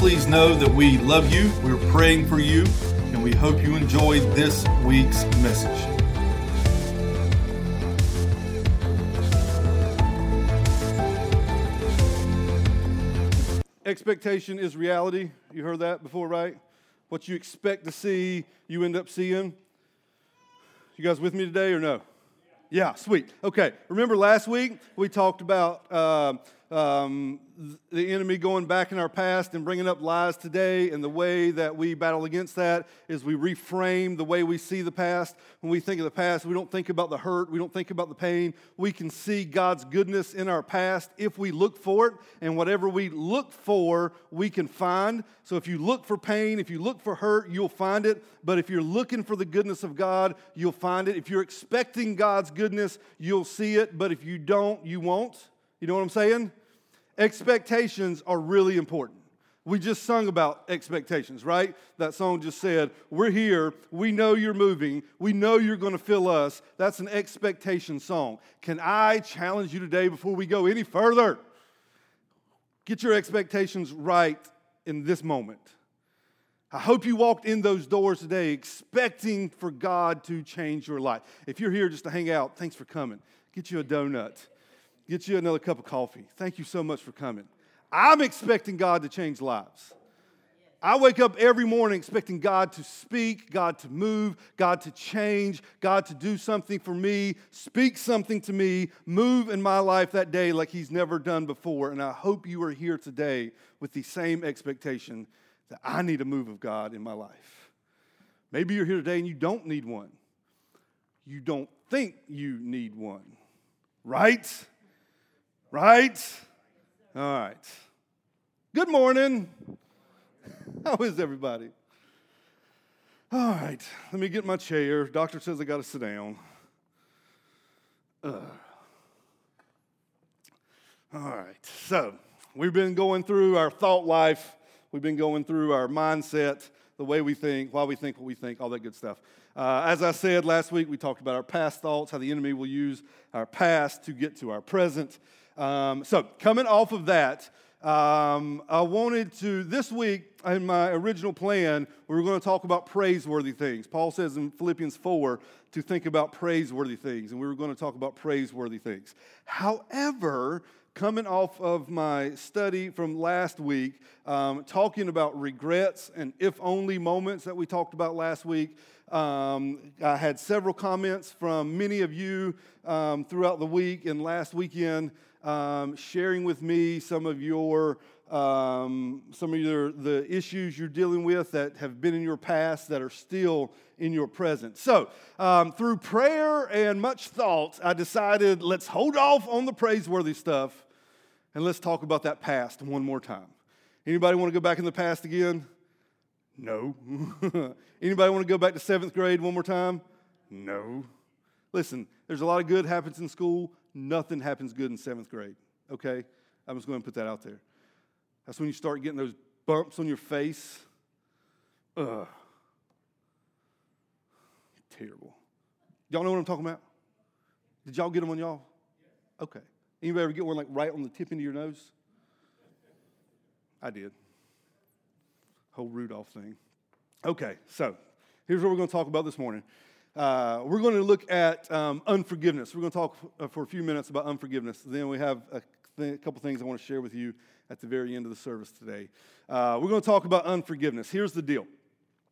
Please know that we love you, we're praying for you, and we hope you enjoyed this week's message. Expectation is reality. You heard that before, right? What you expect to see, you end up seeing. You guys with me today or no? Yeah, sweet. Okay, remember last week we talked about uh, um, the enemy going back in our past and bringing up lies today. And the way that we battle against that is we reframe the way we see the past. When we think of the past, we don't think about the hurt, we don't think about the pain. We can see God's goodness in our past if we look for it. And whatever we look for, we can find. So if you look for pain, if you look for hurt, you'll find it. But if you're looking for the goodness of God, you'll find it. If you're expecting God's goodness, you'll see it. But if you don't, you won't. You know what I'm saying? Expectations are really important. We just sung about expectations, right? That song just said, We're here. We know you're moving. We know you're going to fill us. That's an expectation song. Can I challenge you today before we go any further? Get your expectations right in this moment. I hope you walked in those doors today expecting for God to change your life. If you're here just to hang out, thanks for coming. Get you a donut get you another cup of coffee. Thank you so much for coming. I'm expecting God to change lives. I wake up every morning expecting God to speak, God to move, God to change, God to do something for me, speak something to me, move in my life that day like He's never done before. And I hope you are here today with the same expectation that I need a move of God in my life. Maybe you're here today and you don't need one. You don't think you need one, right? Right? All right. Good morning. How is everybody? All right, let me get my chair. Doctor says I got to sit down. Uh. All right, so we've been going through our thought life, we've been going through our mindset, the way we think, why we think what we think, all that good stuff. Uh, as I said last week, we talked about our past thoughts, how the enemy will use our past to get to our present. Um, so, coming off of that, um, I wanted to, this week, in my original plan, we were going to talk about praiseworthy things. Paul says in Philippians 4 to think about praiseworthy things, and we were going to talk about praiseworthy things. However, coming off of my study from last week, um, talking about regrets and if only moments that we talked about last week, um, I had several comments from many of you um, throughout the week and last weekend um, sharing with me some of your um, some of your the issues you're dealing with that have been in your past that are still in your present. So, um, through prayer and much thought, I decided let's hold off on the praiseworthy stuff and let's talk about that past one more time. Anybody want to go back in the past again? No. Anybody want to go back to seventh grade one more time? No. Listen, there's a lot of good happens in school nothing happens good in seventh grade, okay? I'm just going to put that out there. That's when you start getting those bumps on your face. Ugh. Terrible. Y'all know what I'm talking about? Did y'all get them on y'all? Okay. Anybody ever get one like right on the tip into your nose? I did. Whole Rudolph thing. Okay, so here's what we're going to talk about this morning. Uh, we're going to look at um, unforgiveness. We're going to talk uh, for a few minutes about unforgiveness. Then we have a, th- a, couple things I want to share with you at the very end of the service today. Uh, we're going to talk about unforgiveness. Here's the deal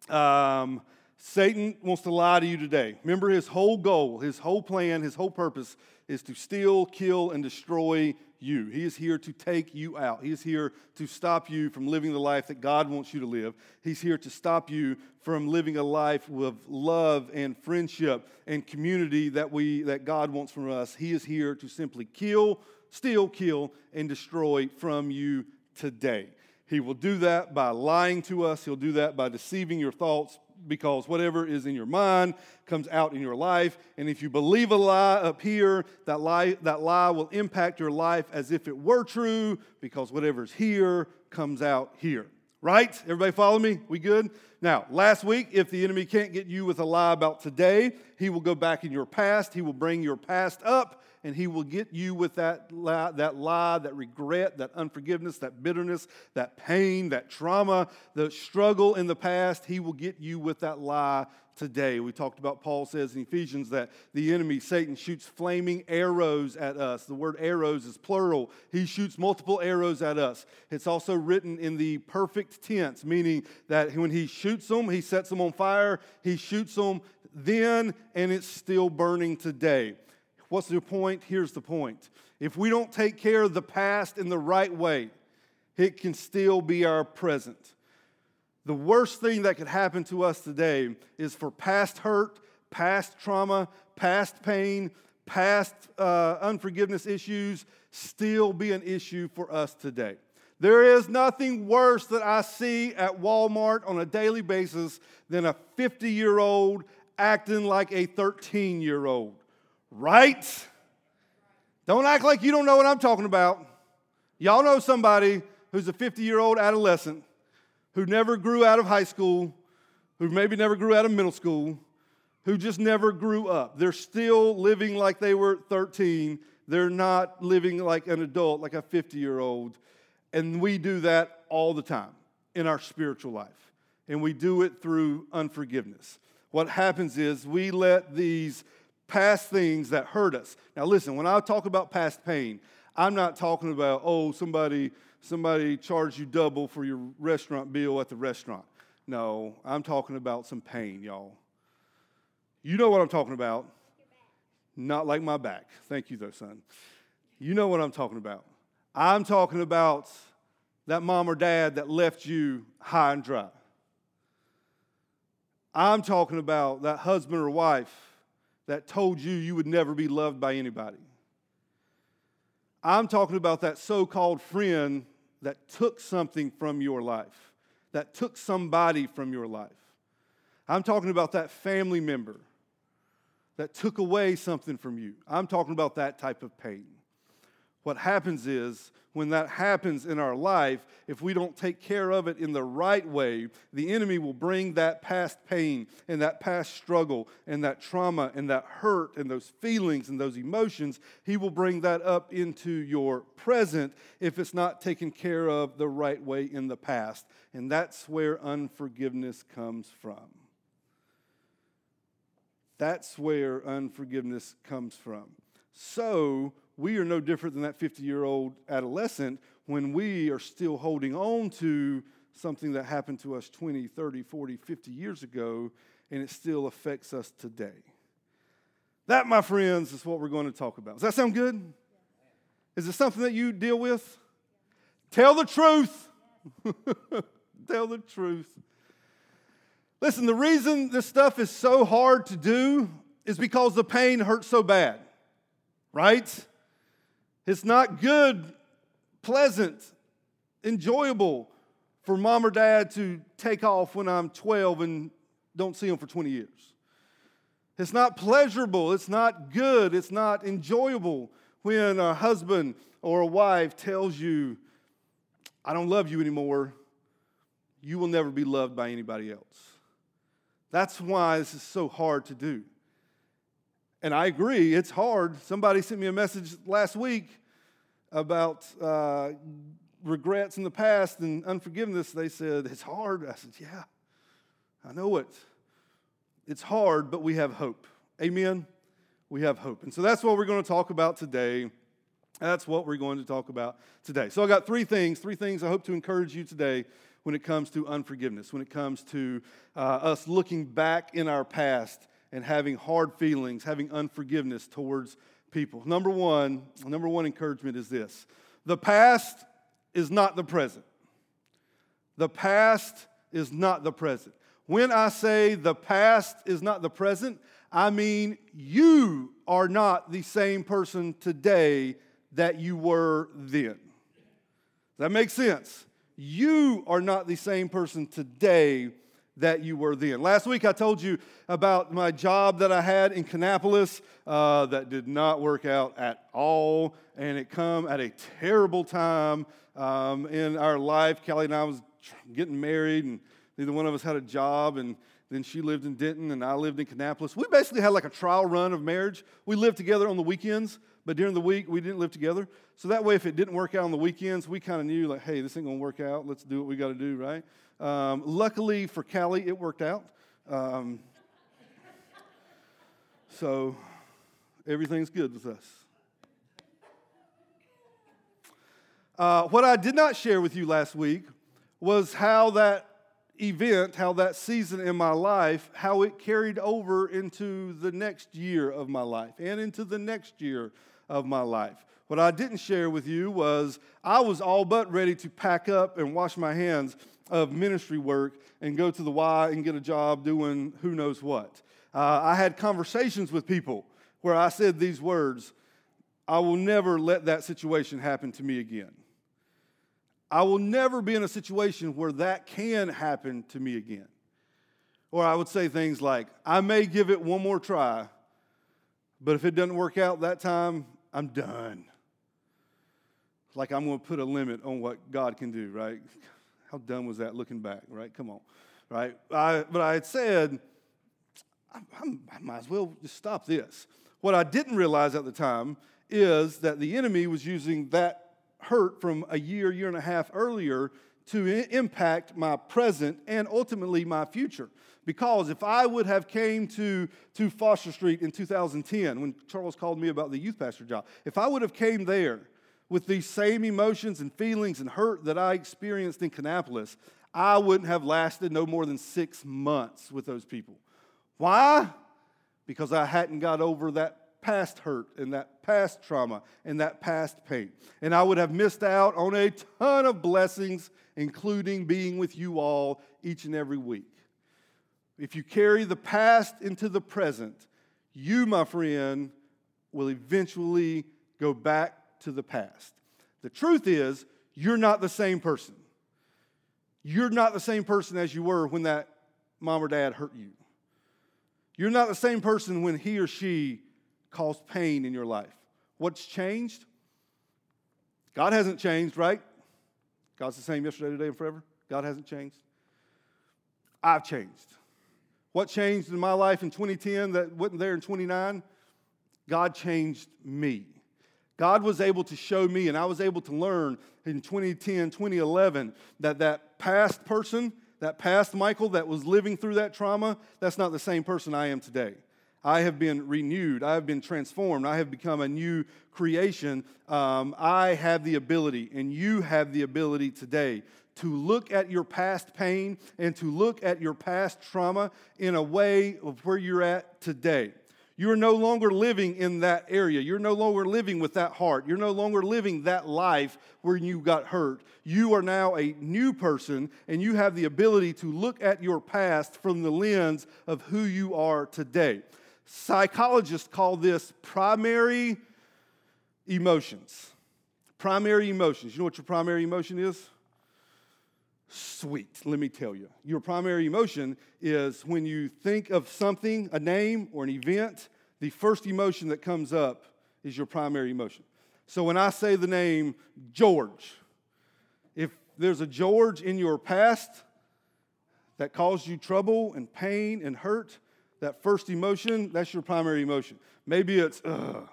um, Satan wants to lie to you today. Remember, his whole goal, his whole plan, his whole purpose is to steal, kill, and destroy you. He is here to take you out. He is here to stop you from living the life that God wants you to live. He's here to stop you from living a life with love and friendship and community that we that God wants from us. He is here to simply kill, steal, kill, and destroy from you today. He will do that by lying to us. He'll do that by deceiving your thoughts because whatever is in your mind comes out in your life. And if you believe a lie up here, that lie, that lie will impact your life as if it were true because whatever's here comes out here. Right? Everybody follow me? We good? Now, last week, if the enemy can't get you with a lie about today, he will go back in your past. He will bring your past up and he will get you with that lie, that lie, that regret, that unforgiveness, that bitterness, that pain, that trauma, the struggle in the past. He will get you with that lie today. We talked about, Paul says in Ephesians, that the enemy, Satan, shoots flaming arrows at us. The word arrows is plural. He shoots multiple arrows at us. It's also written in the perfect tense, meaning that when he shoots them, he sets them on fire, he shoots them then, and it's still burning today. What's the point? Here's the point. If we don't take care of the past in the right way, it can still be our present. The worst thing that could happen to us today is for past hurt, past trauma, past pain, past uh, unforgiveness issues still be an issue for us today. There is nothing worse that I see at Walmart on a daily basis than a 50 year old acting like a 13 year old. Right? Don't act like you don't know what I'm talking about. Y'all know somebody who's a 50 year old adolescent who never grew out of high school, who maybe never grew out of middle school, who just never grew up. They're still living like they were 13. They're not living like an adult, like a 50 year old. And we do that all the time in our spiritual life. And we do it through unforgiveness. What happens is we let these past things that hurt us. Now, listen, when I talk about past pain, I'm not talking about, oh, somebody, somebody charged you double for your restaurant bill at the restaurant. No, I'm talking about some pain, y'all. You know what I'm talking about. Not like my back. Thank you, though, son. You know what I'm talking about. I'm talking about that mom or dad that left you high and dry. I'm talking about that husband or wife that told you you would never be loved by anybody. I'm talking about that so called friend that took something from your life, that took somebody from your life. I'm talking about that family member that took away something from you. I'm talking about that type of pain. What happens is, when that happens in our life, if we don't take care of it in the right way, the enemy will bring that past pain and that past struggle and that trauma and that hurt and those feelings and those emotions. He will bring that up into your present if it's not taken care of the right way in the past. And that's where unforgiveness comes from. That's where unforgiveness comes from. So, we are no different than that 50 year old adolescent when we are still holding on to something that happened to us 20, 30, 40, 50 years ago, and it still affects us today. That, my friends, is what we're going to talk about. Does that sound good? Is it something that you deal with? Tell the truth. Tell the truth. Listen, the reason this stuff is so hard to do is because the pain hurts so bad, right? It's not good, pleasant, enjoyable for mom or dad to take off when I'm 12 and don't see them for 20 years. It's not pleasurable, it's not good, it's not enjoyable when a husband or a wife tells you, I don't love you anymore, you will never be loved by anybody else. That's why this is so hard to do. And I agree, it's hard. Somebody sent me a message last week about uh, regrets in the past and unforgiveness. They said, It's hard. I said, Yeah, I know it. It's hard, but we have hope. Amen? We have hope. And so that's what we're going to talk about today. That's what we're going to talk about today. So I got three things, three things I hope to encourage you today when it comes to unforgiveness, when it comes to uh, us looking back in our past and having hard feelings, having unforgiveness towards people. Number one, number one encouragement is this the past is not the present. The past is not the present. When I say the past is not the present, I mean you are not the same person today that you were then. Does That makes sense. you are not the same person today that you were then. Last week I told you about my job that I had in Kannapolis uh, that did not work out at all, and it come at a terrible time um, in our life. Kelly and I was getting married, and neither one of us had a job, and then she lived in Denton, and I lived in Kannapolis. We basically had like a trial run of marriage. We lived together on the weekends, but during the week we didn't live together. So that way, if it didn't work out on the weekends, we kind of knew like, hey, this ain't gonna work out. Let's do what we got to do, right? Um, luckily for Callie, it worked out. Um, so everything's good with us. Uh, what I did not share with you last week was how that event, how that season in my life, how it carried over into the next year of my life and into the next year of my life. What I didn't share with you was I was all but ready to pack up and wash my hands of ministry work and go to the Y and get a job doing who knows what. Uh, I had conversations with people where I said these words I will never let that situation happen to me again. I will never be in a situation where that can happen to me again. Or I would say things like, I may give it one more try, but if it doesn't work out that time, I'm done. Like I'm going to put a limit on what God can do, right? How dumb was that looking back, right? Come on, right? I, but I had said, I, I might as well just stop this. What I didn't realize at the time is that the enemy was using that hurt from a year, year and a half earlier to impact my present and ultimately my future. Because if I would have came to, to Foster Street in 2010, when Charles called me about the youth pastor job, if I would have came there with these same emotions and feelings and hurt that I experienced in Kannapolis, I wouldn't have lasted no more than six months with those people. Why? Because I hadn't got over that past hurt and that past trauma and that past pain. And I would have missed out on a ton of blessings, including being with you all each and every week. If you carry the past into the present, you, my friend, will eventually go back to the past. The truth is, you're not the same person. You're not the same person as you were when that mom or dad hurt you. You're not the same person when he or she caused pain in your life. What's changed? God hasn't changed, right? God's the same yesterday, today, and forever. God hasn't changed. I've changed. What changed in my life in 2010 that wasn't there in 29? God changed me. God was able to show me, and I was able to learn in 2010, 2011, that that past person, that past Michael that was living through that trauma, that's not the same person I am today. I have been renewed. I have been transformed. I have become a new creation. Um, I have the ability, and you have the ability today to look at your past pain and to look at your past trauma in a way of where you're at today. You are no longer living in that area. You're no longer living with that heart. You're no longer living that life where you got hurt. You are now a new person, and you have the ability to look at your past from the lens of who you are today. Psychologists call this primary emotions. Primary emotions. You know what your primary emotion is? Sweet, let me tell you. Your primary emotion is when you think of something, a name, or an event, the first emotion that comes up is your primary emotion. So when I say the name George, if there's a George in your past that caused you trouble and pain and hurt, that first emotion, that's your primary emotion. Maybe it's, ugh.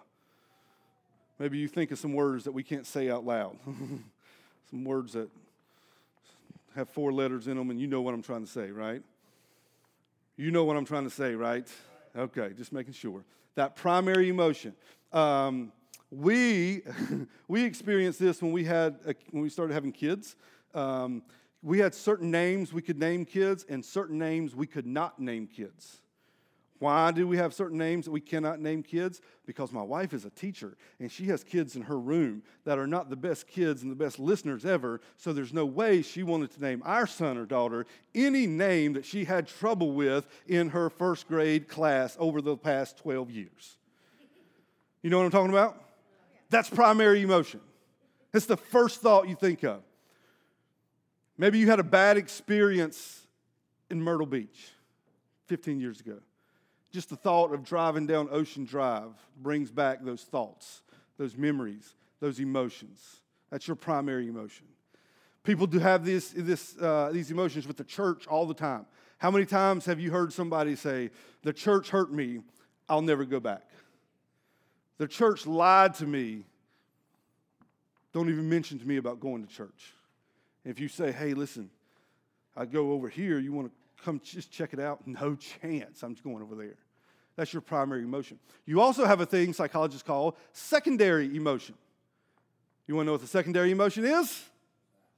Maybe you think of some words that we can't say out loud, some words that have four letters in them, and you know what I'm trying to say, right? You know what I'm trying to say, right? Okay, just making sure. That primary emotion. Um, we we experienced this when we had a, when we started having kids. Um, we had certain names we could name kids, and certain names we could not name kids. Why do we have certain names that we cannot name kids? Because my wife is a teacher and she has kids in her room that are not the best kids and the best listeners ever. So there's no way she wanted to name our son or daughter any name that she had trouble with in her first grade class over the past 12 years. You know what I'm talking about? That's primary emotion. It's the first thought you think of. Maybe you had a bad experience in Myrtle Beach 15 years ago. Just the thought of driving down Ocean Drive brings back those thoughts, those memories, those emotions. That's your primary emotion. People do have this, this, uh, these emotions with the church all the time. How many times have you heard somebody say, The church hurt me, I'll never go back? The church lied to me, don't even mention to me about going to church. If you say, Hey, listen, I go over here, you want to come just check it out? No chance, I'm just going over there. That's your primary emotion. You also have a thing psychologists call secondary emotion. You want to know what the secondary emotion is?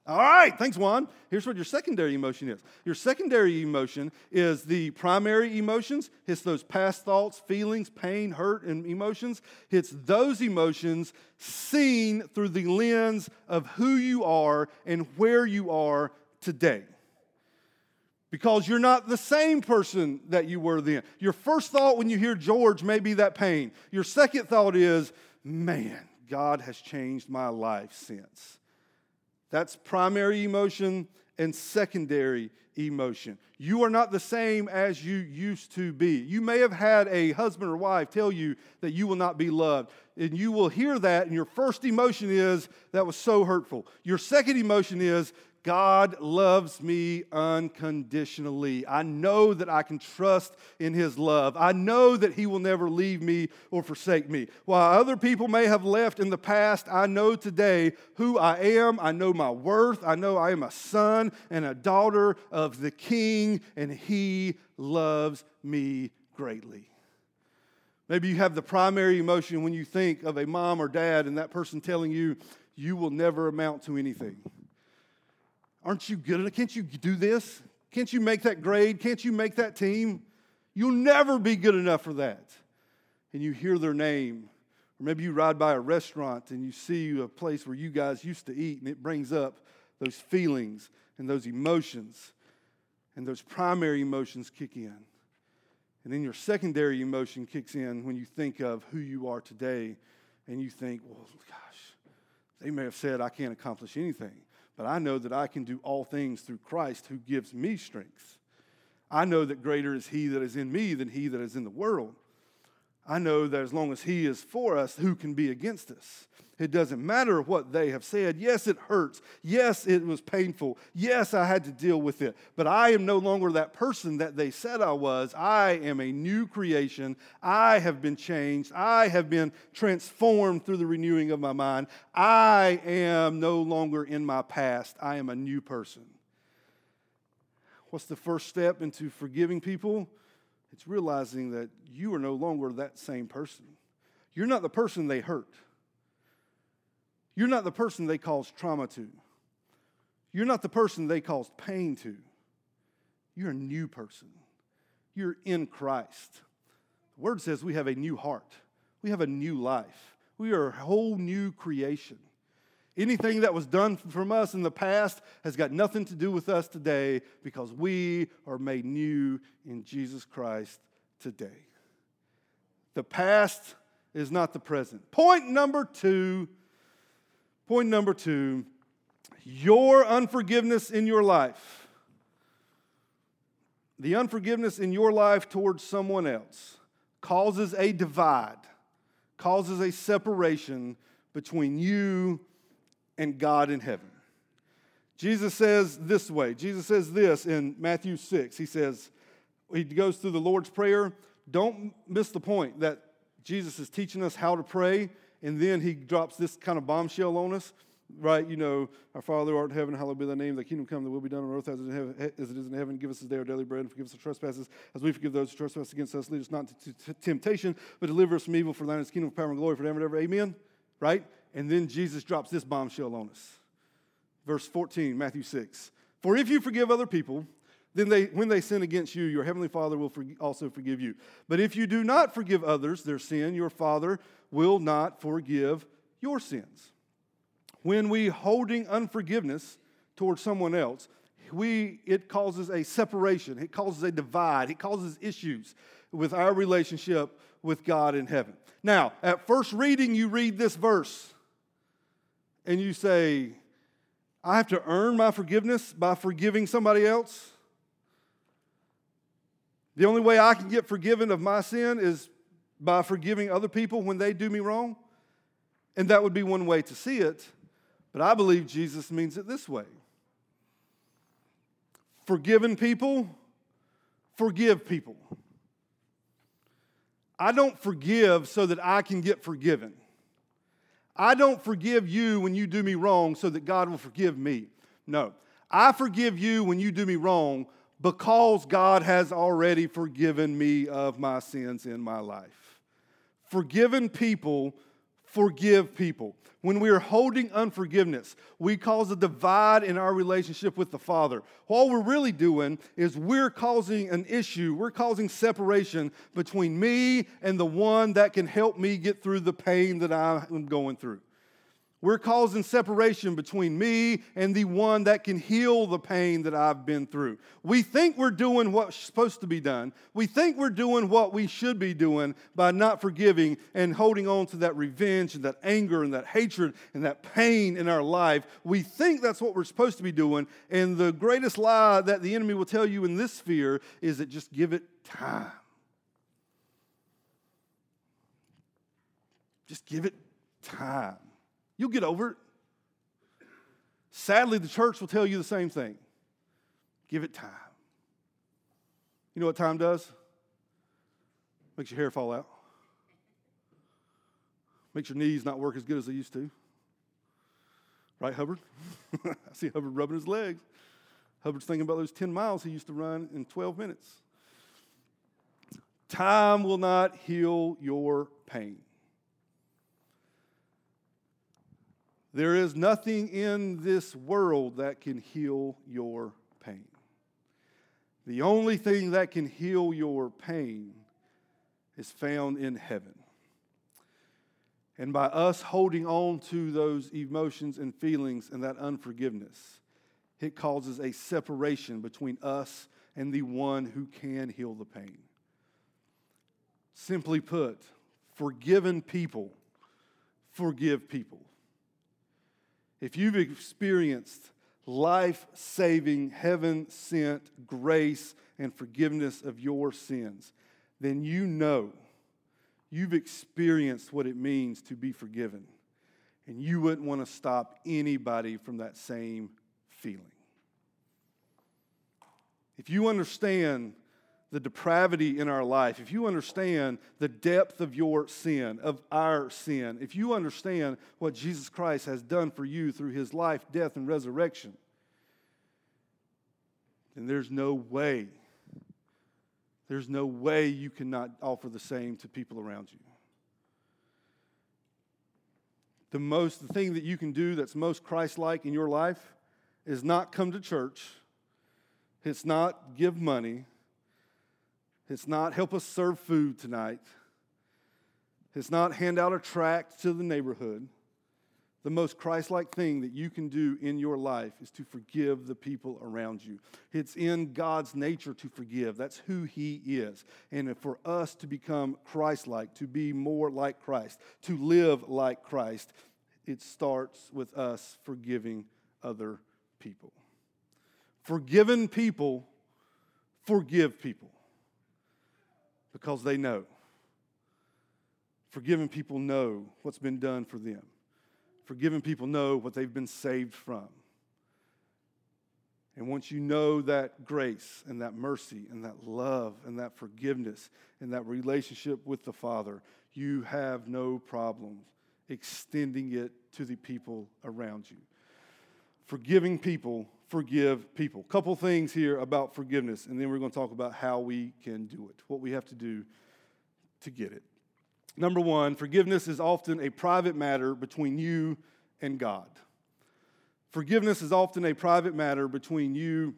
All right, thanks, Juan. Here's what your secondary emotion is. Your secondary emotion is the primary emotions. It's those past thoughts, feelings, pain, hurt, and emotions. It's those emotions seen through the lens of who you are and where you are today because you're not the same person that you were then. Your first thought when you hear George may be that pain. Your second thought is, man, God has changed my life since. That's primary emotion and secondary emotion. You are not the same as you used to be. You may have had a husband or wife tell you that you will not be loved, and you will hear that, and your first emotion is, that was so hurtful. Your second emotion is, God loves me unconditionally. I know that I can trust in His love. I know that He will never leave me or forsake me. While other people may have left in the past, I know today who I am. I know my worth. I know I am a son and a daughter of the King, and He loves me greatly. Maybe you have the primary emotion when you think of a mom or dad and that person telling you, you will never amount to anything. Aren't you good enough? Can't you do this? Can't you make that grade? Can't you make that team? You'll never be good enough for that. And you hear their name. Or maybe you ride by a restaurant and you see a place where you guys used to eat, and it brings up those feelings and those emotions. And those primary emotions kick in. And then your secondary emotion kicks in when you think of who you are today and you think, well, gosh, they may have said I can't accomplish anything but I know that I can do all things through Christ who gives me strength. I know that greater is He that is in me than He that is in the world. I know that as long as He is for us, who can be against us? It doesn't matter what they have said. Yes, it hurts. Yes, it was painful. Yes, I had to deal with it. But I am no longer that person that they said I was. I am a new creation. I have been changed. I have been transformed through the renewing of my mind. I am no longer in my past. I am a new person. What's the first step into forgiving people? It's realizing that you are no longer that same person. You're not the person they hurt. You're not the person they caused trauma to. You're not the person they caused pain to. You're a new person. You're in Christ. The word says we have a new heart, we have a new life, we are a whole new creation. Anything that was done from us in the past has got nothing to do with us today because we are made new in Jesus Christ today. The past is not the present. Point number two Point number two your unforgiveness in your life, the unforgiveness in your life towards someone else, causes a divide, causes a separation between you and God in heaven. Jesus says this way Jesus says this in Matthew 6. He says, he goes through the Lord's Prayer. Don't miss the point that Jesus is teaching us how to pray and then he drops this kind of bombshell on us, right? You know, our Father art in heaven, hallowed be thy name, thy kingdom come, thy will be done on earth as it, heaven, as it is in heaven. Give us this day our daily bread, and forgive us our trespasses, as we forgive those who trespass against us. Lead us not into temptation, but deliver us from evil, for thine is kingdom, power, and glory forever and ever. Amen? Right? And then Jesus drops this bombshell on us. Verse 14, Matthew 6. For if you forgive other people, then they, when they sin against you, your heavenly Father will also forgive you. But if you do not forgive others their sin, your Father will not forgive your sins. When we holding unforgiveness towards someone else, we, it causes a separation, it causes a divide, it causes issues with our relationship with God in heaven. Now, at first reading, you read this verse and you say, I have to earn my forgiveness by forgiving somebody else. The only way I can get forgiven of my sin is by forgiving other people when they do me wrong. And that would be one way to see it. But I believe Jesus means it this way Forgiven people, forgive people. I don't forgive so that I can get forgiven. I don't forgive you when you do me wrong so that God will forgive me. No. I forgive you when you do me wrong because God has already forgiven me of my sins in my life. Forgiven people forgive people. When we are holding unforgiveness, we cause a divide in our relationship with the Father. All we're really doing is we're causing an issue, we're causing separation between me and the one that can help me get through the pain that I'm going through. We're causing separation between me and the one that can heal the pain that I've been through. We think we're doing what's supposed to be done. We think we're doing what we should be doing by not forgiving and holding on to that revenge and that anger and that hatred and that pain in our life. We think that's what we're supposed to be doing. And the greatest lie that the enemy will tell you in this sphere is that just give it time. Just give it time. You'll get over it. Sadly, the church will tell you the same thing give it time. You know what time does? Makes your hair fall out, makes your knees not work as good as they used to. Right, Hubbard? I see Hubbard rubbing his legs. Hubbard's thinking about those 10 miles he used to run in 12 minutes. Time will not heal your pain. There is nothing in this world that can heal your pain. The only thing that can heal your pain is found in heaven. And by us holding on to those emotions and feelings and that unforgiveness, it causes a separation between us and the one who can heal the pain. Simply put, forgiven people forgive people. If you've experienced life saving, heaven sent grace and forgiveness of your sins, then you know you've experienced what it means to be forgiven. And you wouldn't want to stop anybody from that same feeling. If you understand the depravity in our life, if you understand the depth of your sin, of our sin, if you understand what Jesus Christ has done for you through his life, death, and resurrection, then there's no way, there's no way you cannot offer the same to people around you. The most, the thing that you can do that's most Christ like in your life is not come to church, it's not give money it's not help us serve food tonight. It's not hand out a tract to the neighborhood. The most Christ like thing that you can do in your life is to forgive the people around you. It's in God's nature to forgive. That's who He is. And for us to become Christ like, to be more like Christ, to live like Christ, it starts with us forgiving other people. Forgiven people forgive people because they know. Forgiven people know what's been done for them. Forgiven people know what they've been saved from. And once you know that grace and that mercy and that love and that forgiveness and that relationship with the Father, you have no problem extending it to the people around you. Forgiving people forgive people. Couple things here about forgiveness, and then we're going to talk about how we can do it, what we have to do to get it. Number one, forgiveness is often a private matter between you and God. Forgiveness is often a private matter between you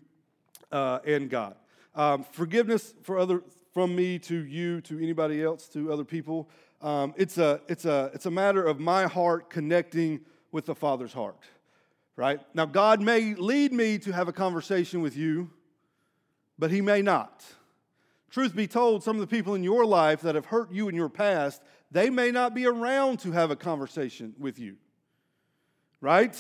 uh, and God. Um, forgiveness for other, from me to you to anybody else to other people. Um, it's a it's a it's a matter of my heart connecting with the Father's heart right? Now, God may lead me to have a conversation with you, but He may not. Truth be told, some of the people in your life that have hurt you in your past, they may not be around to have a conversation with you, right?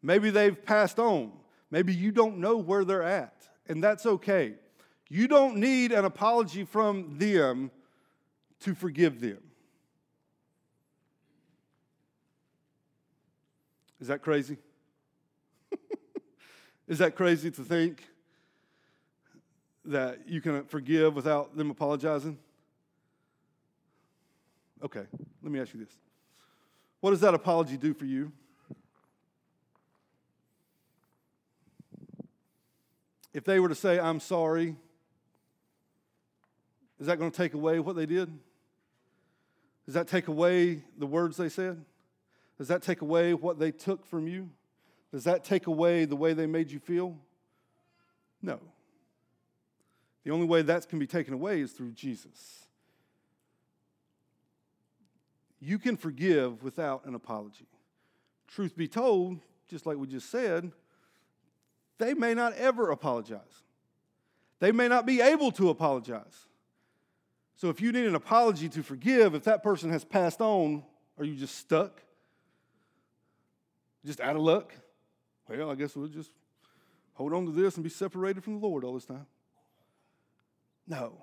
Maybe they've passed on. Maybe you don't know where they're at, and that's okay. You don't need an apology from them to forgive them. Is that crazy? Is that crazy to think that you can forgive without them apologizing? Okay, let me ask you this. What does that apology do for you? If they were to say, I'm sorry, is that going to take away what they did? Does that take away the words they said? Does that take away what they took from you? Does that take away the way they made you feel? No. The only way that can be taken away is through Jesus. You can forgive without an apology. Truth be told, just like we just said, they may not ever apologize. They may not be able to apologize. So if you need an apology to forgive, if that person has passed on, are you just stuck? Just out of luck? Well, I guess we'll just hold on to this and be separated from the Lord all this time. No.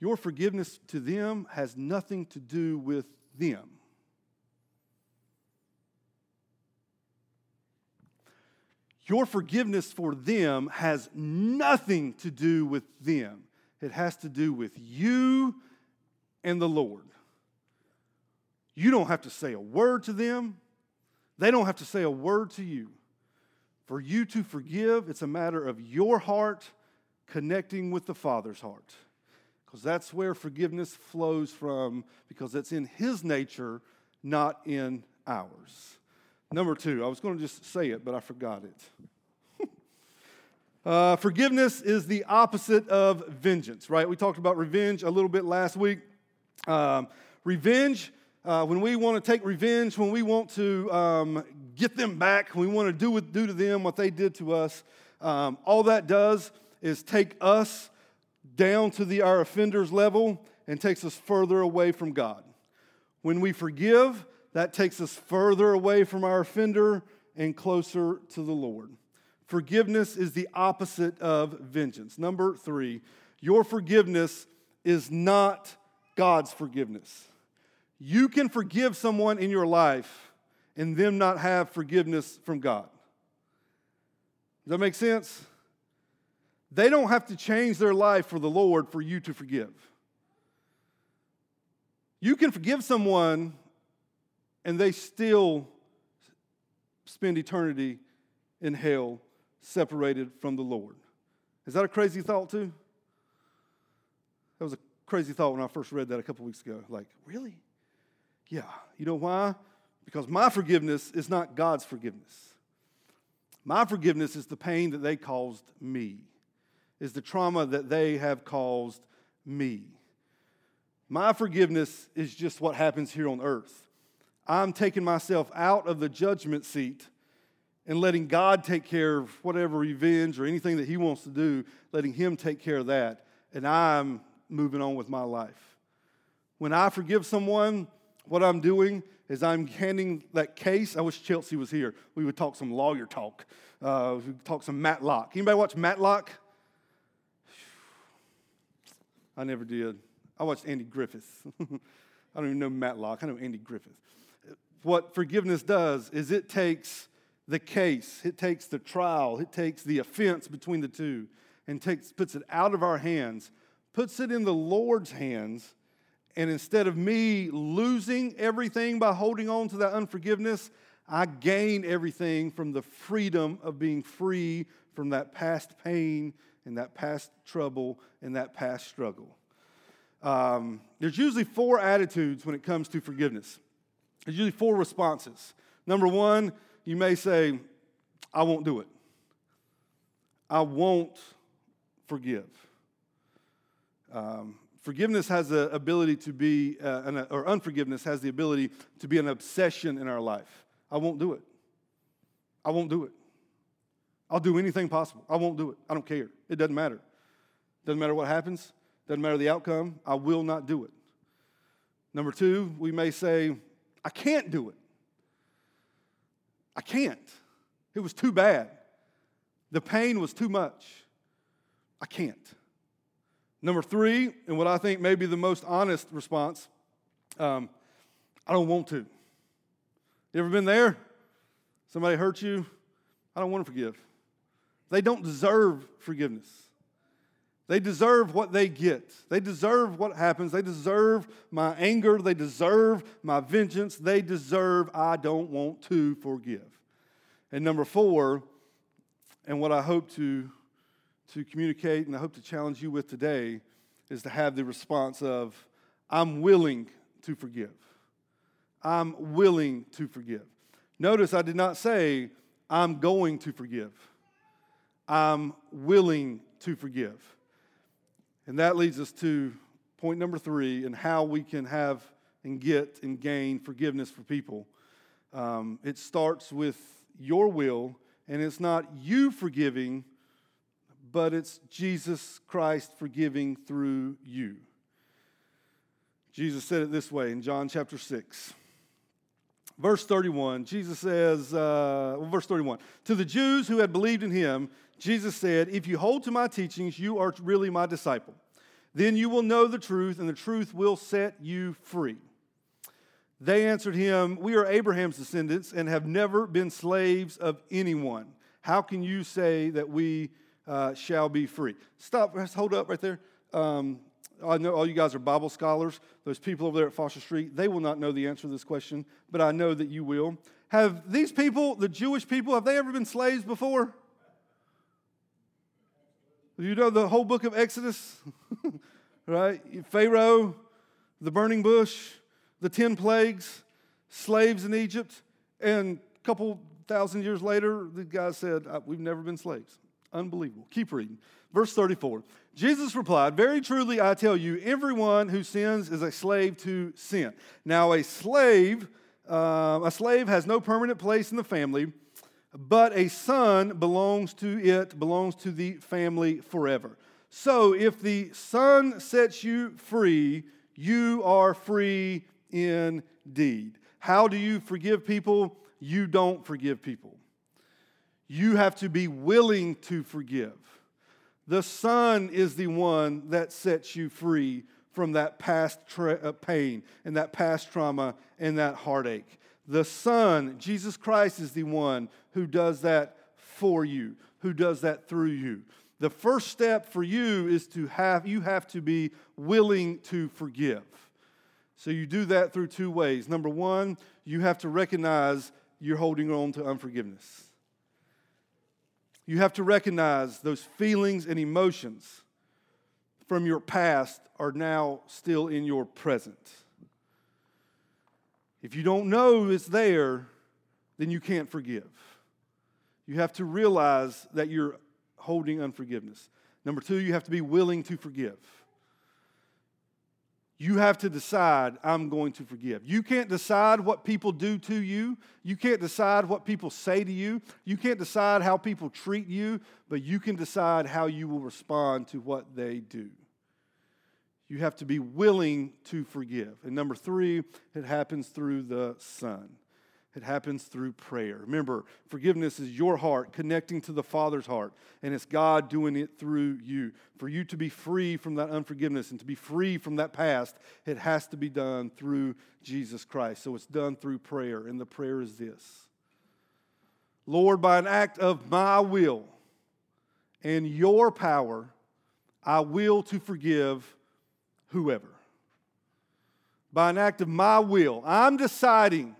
Your forgiveness to them has nothing to do with them. Your forgiveness for them has nothing to do with them. It has to do with you and the Lord. You don't have to say a word to them, they don't have to say a word to you. For you to forgive, it's a matter of your heart connecting with the Father's heart. Because that's where forgiveness flows from, because it's in His nature, not in ours. Number two, I was going to just say it, but I forgot it. uh, forgiveness is the opposite of vengeance, right? We talked about revenge a little bit last week. Um, revenge, uh, when we want to take revenge, when we want to um, get them back, we want to do, with, do to them what they did to us, um, all that does is take us down to the, our offender's level and takes us further away from God. When we forgive, that takes us further away from our offender and closer to the Lord. Forgiveness is the opposite of vengeance. Number three, your forgiveness is not God's forgiveness. You can forgive someone in your life and them not have forgiveness from God. Does that make sense? They don't have to change their life for the Lord for you to forgive. You can forgive someone and they still spend eternity in hell separated from the Lord. Is that a crazy thought, too? That was a crazy thought when I first read that a couple weeks ago. Like, really? Yeah. You know why? Because my forgiveness is not God's forgiveness. My forgiveness is the pain that they caused me, is the trauma that they have caused me. My forgiveness is just what happens here on earth. I'm taking myself out of the judgment seat and letting God take care of whatever revenge or anything that He wants to do, letting Him take care of that, and I'm moving on with my life. When I forgive someone, what I'm doing is I'm handing that case. I wish Chelsea was here. We would talk some lawyer talk. Uh, we talk some Matlock. Anybody watch Matlock? I never did. I watched Andy Griffith. I don't even know Matlock. I know Andy Griffith what forgiveness does is it takes the case, it takes the trial, it takes the offense between the two, and takes, puts it out of our hands, puts it in the Lord's hands, and instead of me losing everything by holding on to that unforgiveness, I gain everything from the freedom of being free from that past pain and that past trouble and that past struggle. Um, there's usually four attitudes when it comes to forgiveness. There's usually four responses. Number one, you may say, I won't do it. I won't forgive. Um, forgiveness has the ability to be, uh, an, or unforgiveness has the ability to be an obsession in our life. I won't do it. I won't do it. I'll do anything possible. I won't do it. I don't care. It doesn't matter. Doesn't matter what happens. Doesn't matter the outcome. I will not do it. Number two, we may say, I can't do it. I can't. It was too bad. The pain was too much. I can't. Number three, and what I think may be the most honest response, um, I don't want to. You ever been there? Somebody hurt you? I don't want to forgive. They don't deserve forgiveness. They deserve what they get. They deserve what happens. They deserve my anger. They deserve my vengeance. They deserve, I don't want to forgive. And number four, and what I hope to, to communicate and I hope to challenge you with today is to have the response of, I'm willing to forgive. I'm willing to forgive. Notice I did not say, I'm going to forgive. I'm willing to forgive. And that leads us to point number three and how we can have and get and gain forgiveness for people. Um, it starts with your will, and it's not you forgiving, but it's Jesus Christ forgiving through you. Jesus said it this way in John chapter 6. Verse 31, Jesus says, uh, well, verse 31, to the Jews who had believed in him, Jesus said, If you hold to my teachings, you are really my disciple. Then you will know the truth, and the truth will set you free. They answered him, We are Abraham's descendants and have never been slaves of anyone. How can you say that we uh, shall be free? Stop, hold up right there. Um, I know all you guys are Bible scholars. Those people over there at Foster Street, they will not know the answer to this question, but I know that you will. Have these people, the Jewish people, have they ever been slaves before? You know the whole book of Exodus, right? Pharaoh, the burning bush, the 10 plagues, slaves in Egypt, and a couple thousand years later, the guy said, uh, We've never been slaves. Unbelievable. Keep reading. Verse 34 Jesus replied, Very truly I tell you, everyone who sins is a slave to sin. Now, a slave, uh, a slave has no permanent place in the family but a son belongs to it, belongs to the family forever. So if the son sets you free, you are free indeed. How do you forgive people? You don't forgive people. You have to be willing to forgive. The Son is the one that sets you free from that past tra- uh, pain and that past trauma and that heartache. The Son, Jesus Christ, is the one who does that for you, who does that through you. The first step for you is to have, you have to be willing to forgive. So you do that through two ways. Number one, you have to recognize you're holding on to unforgiveness. You have to recognize those feelings and emotions from your past are now still in your present. If you don't know it's there, then you can't forgive. You have to realize that you're holding unforgiveness. Number two, you have to be willing to forgive. You have to decide, I'm going to forgive. You can't decide what people do to you. You can't decide what people say to you. You can't decide how people treat you, but you can decide how you will respond to what they do. You have to be willing to forgive. And number three, it happens through the Son. It happens through prayer. Remember, forgiveness is your heart connecting to the Father's heart, and it's God doing it through you. For you to be free from that unforgiveness and to be free from that past, it has to be done through Jesus Christ. So it's done through prayer, and the prayer is this Lord, by an act of my will and your power, I will to forgive whoever. By an act of my will, I'm deciding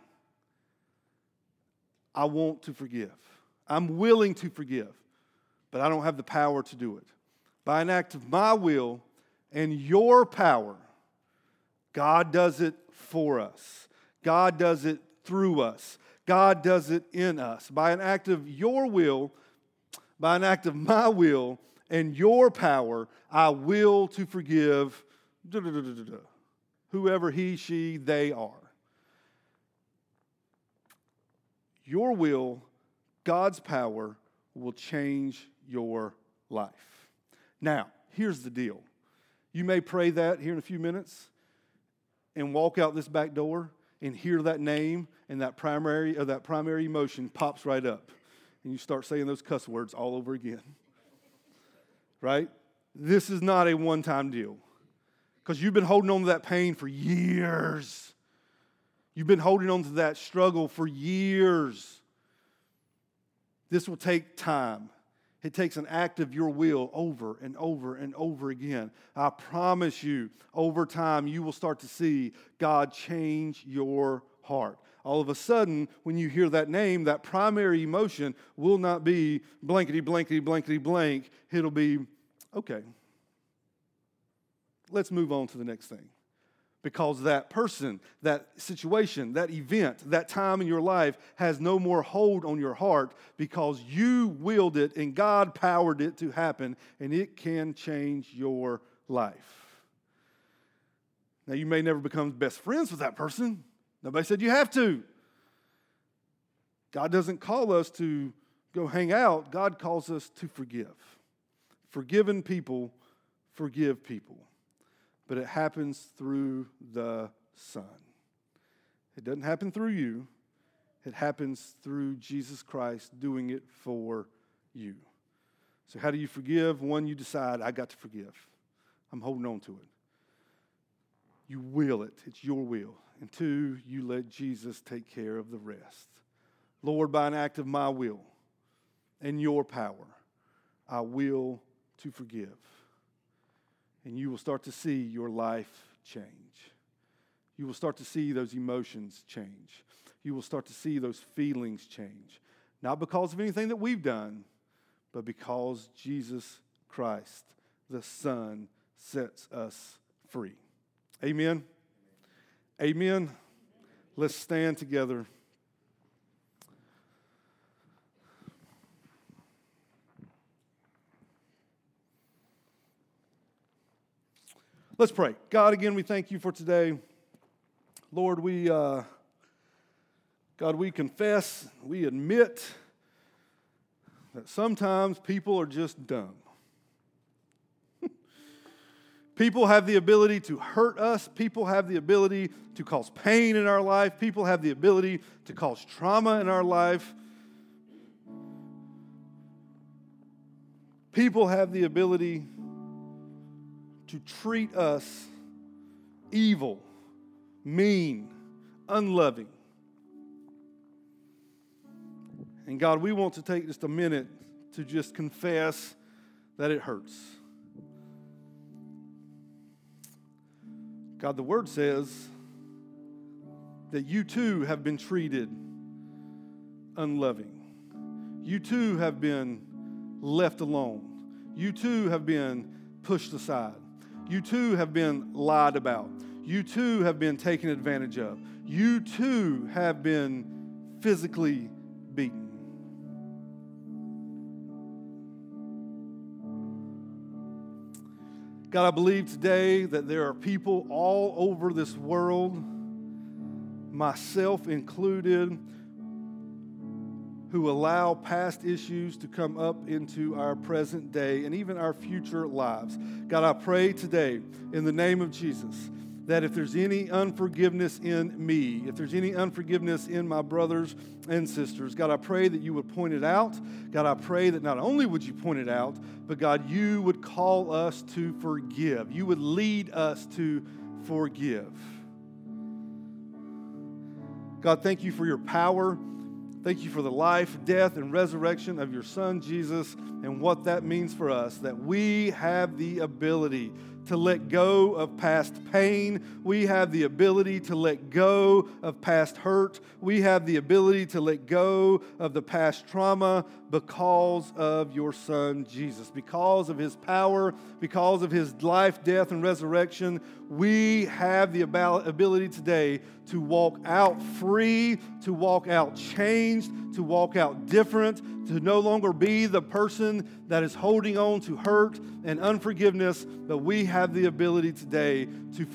I want to forgive. I'm willing to forgive, but I don't have the power to do it. By an act of my will and your power, God does it for us. God does it through us. God does it in us. By an act of your will, by an act of my will and your power, I will to forgive whoever he, she, they are. Your will, God's power, will change your life. Now, here's the deal. You may pray that here in a few minutes and walk out this back door, and hear that name and that primary or that primary emotion pops right up and you start saying those cuss words all over again. Right? This is not a one-time deal. Because you've been holding on to that pain for years. You've been holding on to that struggle for years. This will take time. It takes an act of your will over and over and over again. I promise you, over time, you will start to see God change your heart. All of a sudden, when you hear that name, that primary emotion will not be blankety, blankety, blankety, blank. It'll be, okay, let's move on to the next thing because that person, that situation, that event, that time in your life has no more hold on your heart because you willed it and God powered it to happen, and it can change your life. Now, you may never become best friends with that person. Nobody said you have to. God doesn't call us to go hang out, God calls us to forgive. Forgiven people forgive people but it happens through the Son. It doesn't happen through you, it happens through Jesus Christ doing it for you. So, how do you forgive? One, you decide, I got to forgive. I'm holding on to it. You will it, it's your will. And two, you let Jesus take care of the rest. Lord, by an act of my will and your power, I will to forgive and you will start to see your life change. You will start to see those emotions change. You will start to see those feelings change. Not because of anything that we've done, but because Jesus Christ, the Son, sets us free. Amen. Amen. Let's stand together. Let's pray. God, again, we thank you for today. Lord, we, uh, God, we confess, we admit that sometimes people are just dumb. people have the ability to hurt us, people have the ability to cause pain in our life, people have the ability to cause trauma in our life. People have the ability to treat us evil, mean, unloving. And God, we want to take just a minute to just confess that it hurts. God, the word says that you too have been treated unloving. You too have been left alone. You too have been pushed aside. You too have been lied about. You too have been taken advantage of. You too have been physically beaten. God, I believe today that there are people all over this world, myself included, who allow past issues to come up into our present day and even our future lives. God, I pray today in the name of Jesus that if there's any unforgiveness in me, if there's any unforgiveness in my brothers and sisters, God, I pray that you would point it out. God, I pray that not only would you point it out, but God, you would call us to forgive. You would lead us to forgive. God, thank you for your power. Thank you for the life, death, and resurrection of your Son, Jesus, and what that means for us that we have the ability to let go of past pain. We have the ability to let go of past hurt. We have the ability to let go of the past trauma because of your Son, Jesus. Because of his power, because of his life, death, and resurrection, we have the ability today to walk out free, to walk out changed, to walk out different, to no longer be the person that is holding on to hurt and unforgiveness, but we have the ability today to